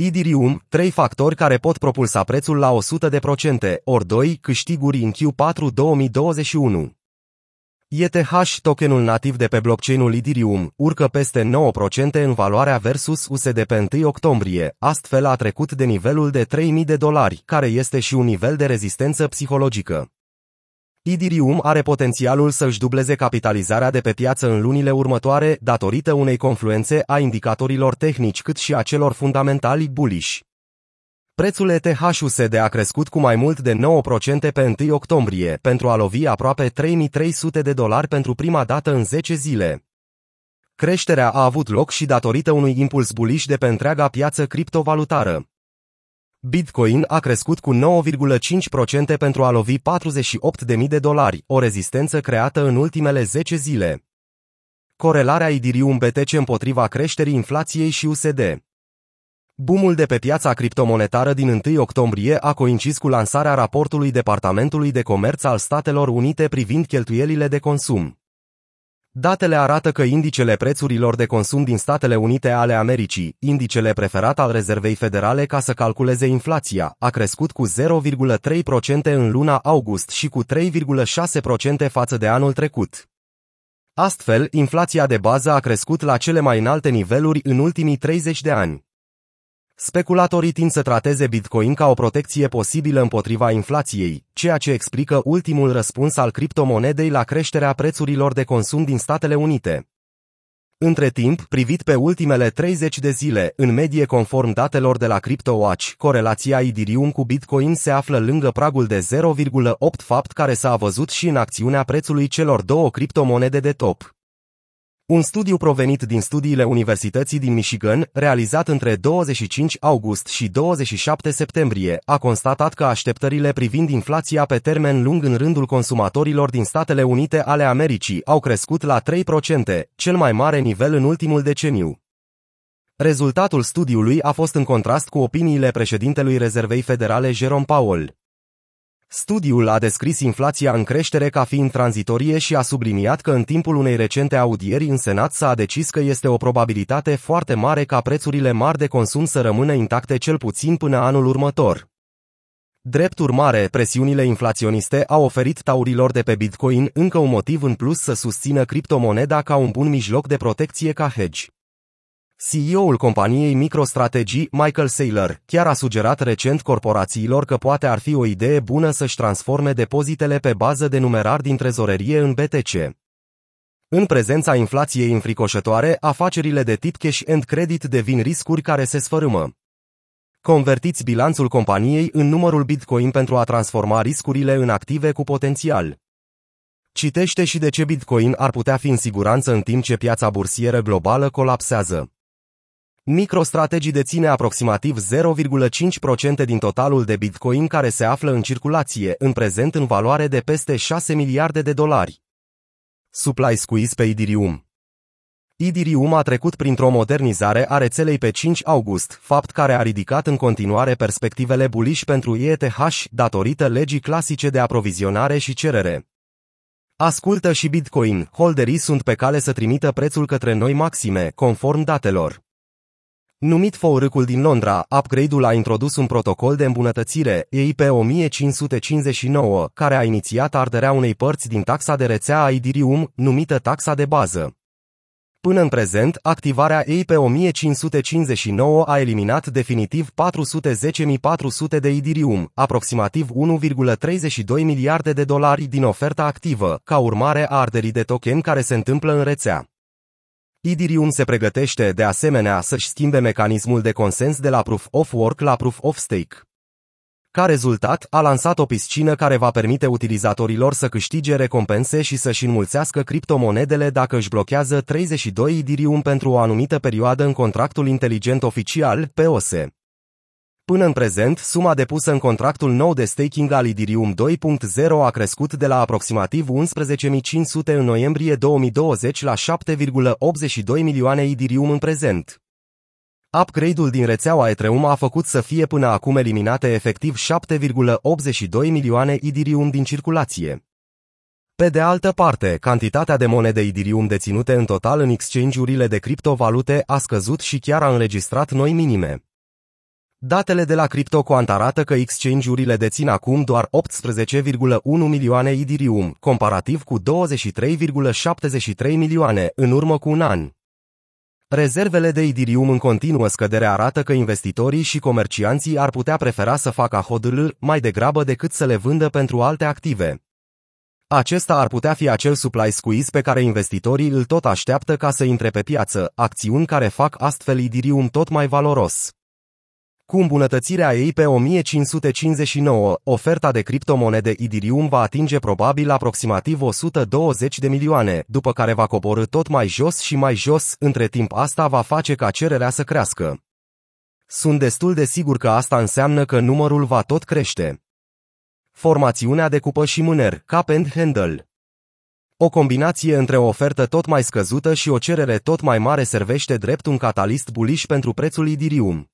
Idirium, trei factori care pot propulsa prețul la 100%, ori 2 câștiguri în Q4 2021. ETH, tokenul nativ de pe blockchain-ul Ethereum, urcă peste 9% în valoarea versus USD pe 1 octombrie, astfel a trecut de nivelul de 3000 de dolari, care este și un nivel de rezistență psihologică. Ethereum are potențialul să-și dubleze capitalizarea de pe piață în lunile următoare datorită unei confluențe a indicatorilor tehnici cât și a celor fundamentali bullish. Prețul ETH-USD a crescut cu mai mult de 9% pe 1 octombrie, pentru a lovi aproape 3300 de dolari pentru prima dată în 10 zile. Creșterea a avut loc și datorită unui impuls bullish de pe întreaga piață criptovalutară. Bitcoin a crescut cu 9,5% pentru a lovi 48.000 de dolari, o rezistență creată în ultimele 10 zile. Corelarea Ethereum BTC împotriva creșterii inflației și USD. Boomul de pe piața criptomonetară din 1 octombrie a coincis cu lansarea raportului Departamentului de Comerț al Statelor Unite privind cheltuielile de consum. Datele arată că indicele prețurilor de consum din Statele Unite ale Americii, indicele preferat al Rezervei Federale ca să calculeze inflația, a crescut cu 0,3% în luna august și cu 3,6% față de anul trecut. Astfel, inflația de bază a crescut la cele mai înalte niveluri în ultimii 30 de ani. Speculatorii tind să trateze Bitcoin ca o protecție posibilă împotriva inflației, ceea ce explică ultimul răspuns al criptomonedei la creșterea prețurilor de consum din Statele Unite. Între timp, privit pe ultimele 30 de zile, în medie conform datelor de la CryptoWatch, corelația Ethereum cu Bitcoin se află lângă pragul de 0,8 fapt care s-a văzut și în acțiunea prețului celor două criptomonede de top. Un studiu provenit din studiile Universității din Michigan, realizat între 25 august și 27 septembrie, a constatat că așteptările privind inflația pe termen lung în rândul consumatorilor din Statele Unite ale Americii au crescut la 3%, cel mai mare nivel în ultimul deceniu. Rezultatul studiului a fost în contrast cu opiniile președintelui Rezervei Federale Jerome Powell. Studiul a descris inflația în creștere ca fiind tranzitorie și a subliniat că în timpul unei recente audieri în Senat s-a decis că este o probabilitate foarte mare ca prețurile mari de consum să rămână intacte cel puțin până anul următor. Drept urmare, presiunile inflaționiste au oferit taurilor de pe Bitcoin încă un motiv în plus să susțină criptomoneda ca un bun mijloc de protecție ca hedge. CEO-ul companiei MicroStrategy, Michael Saylor, chiar a sugerat recent corporațiilor că poate ar fi o idee bună să-și transforme depozitele pe bază de numerar din trezorerie în BTC. În prezența inflației înfricoșătoare, afacerile de tip cash and credit devin riscuri care se sfărâmă. Convertiți bilanțul companiei în numărul Bitcoin pentru a transforma riscurile în active cu potențial. Citește și de ce Bitcoin ar putea fi în siguranță în timp ce piața bursieră globală colapsează. MicroStrategy deține aproximativ 0,5% din totalul de Bitcoin care se află în circulație, în prezent în valoare de peste 6 miliarde de dolari. Supply squeeze pe Ethereum Ethereum a trecut printr-o modernizare a rețelei pe 5 august, fapt care a ridicat în continuare perspectivele bullish pentru ETH datorită legii clasice de aprovizionare și cerere. Ascultă și Bitcoin, holderii sunt pe cale să trimită prețul către noi maxime, conform datelor. Numit Fourâcul din Londra, upgrade-ul a introdus un protocol de îmbunătățire, EIP 1559, care a inițiat arderea unei părți din taxa de rețea a Ethereum, numită taxa de bază. Până în prezent, activarea EIP 1559 a eliminat definitiv 410.400 de Ethereum, aproximativ 1,32 miliarde de dolari din oferta activă, ca urmare a arderii de token care se întâmplă în rețea. Ethereum se pregătește, de asemenea, să-și schimbe mecanismul de consens de la Proof of Work la Proof of Stake. Ca rezultat, a lansat o piscină care va permite utilizatorilor să câștige recompense și să-și înmulțească criptomonedele dacă își blochează 32 Ethereum pentru o anumită perioadă în contractul inteligent oficial, POS. Până în prezent, suma depusă în contractul nou de staking al Ethereum 2.0 a crescut de la aproximativ 11.500 în noiembrie 2020 la 7,82 milioane Ethereum în prezent. Upgrade-ul din rețeaua Ethereum a făcut să fie până acum eliminate efectiv 7,82 milioane Ethereum din circulație. Pe de altă parte, cantitatea de monede Ethereum deținute în total în exchange-urile de criptovalute a scăzut și chiar a înregistrat noi minime. Datele de la CryptoQuant arată că exchange-urile dețin acum doar 18,1 milioane Ethereum, comparativ cu 23,73 milioane în urmă cu un an. Rezervele de Ethereum în continuă scădere arată că investitorii și comercianții ar putea prefera să facă HODL mai degrabă decât să le vândă pentru alte active. Acesta ar putea fi acel supply squeeze pe care investitorii îl tot așteaptă ca să intre pe piață, acțiuni care fac astfel Ethereum tot mai valoros. Cu îmbunătățirea ei pe 1559, oferta de criptomonede Ethereum va atinge probabil aproximativ 120 de milioane, după care va coborâ tot mai jos și mai jos, între timp asta va face ca cererea să crească. Sunt destul de sigur că asta înseamnă că numărul va tot crește. Formațiunea de cupă și mâner, cap and handle. O combinație între o ofertă tot mai scăzută și o cerere tot mai mare servește drept un catalist bullish pentru prețul Ethereum.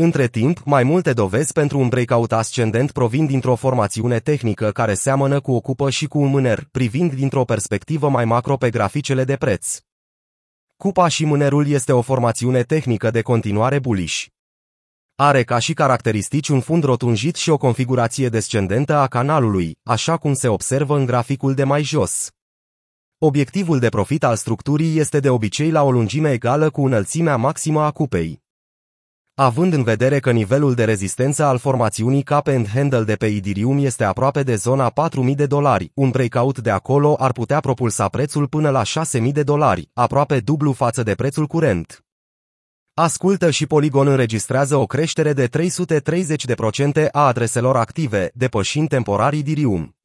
Între timp, mai multe dovezi pentru un breakout ascendent provin dintr-o formațiune tehnică care seamănă cu o cupă și cu un mâner, privind dintr-o perspectivă mai macro pe graficele de preț. Cupa și mânerul este o formațiune tehnică de continuare bullish. Are ca și caracteristici un fund rotunjit și o configurație descendentă a canalului, așa cum se observă în graficul de mai jos. Obiectivul de profit al structurii este de obicei la o lungime egală cu înălțimea maximă a cupei. Având în vedere că nivelul de rezistență al formațiunii Cap and Handle de pe Ethereum este aproape de zona 4000 de dolari, un breakout de acolo ar putea propulsa prețul până la 6000 de dolari, aproape dublu față de prețul curent. Ascultă și Polygon înregistrează o creștere de 330% a adreselor active, depășind temporar Ethereum.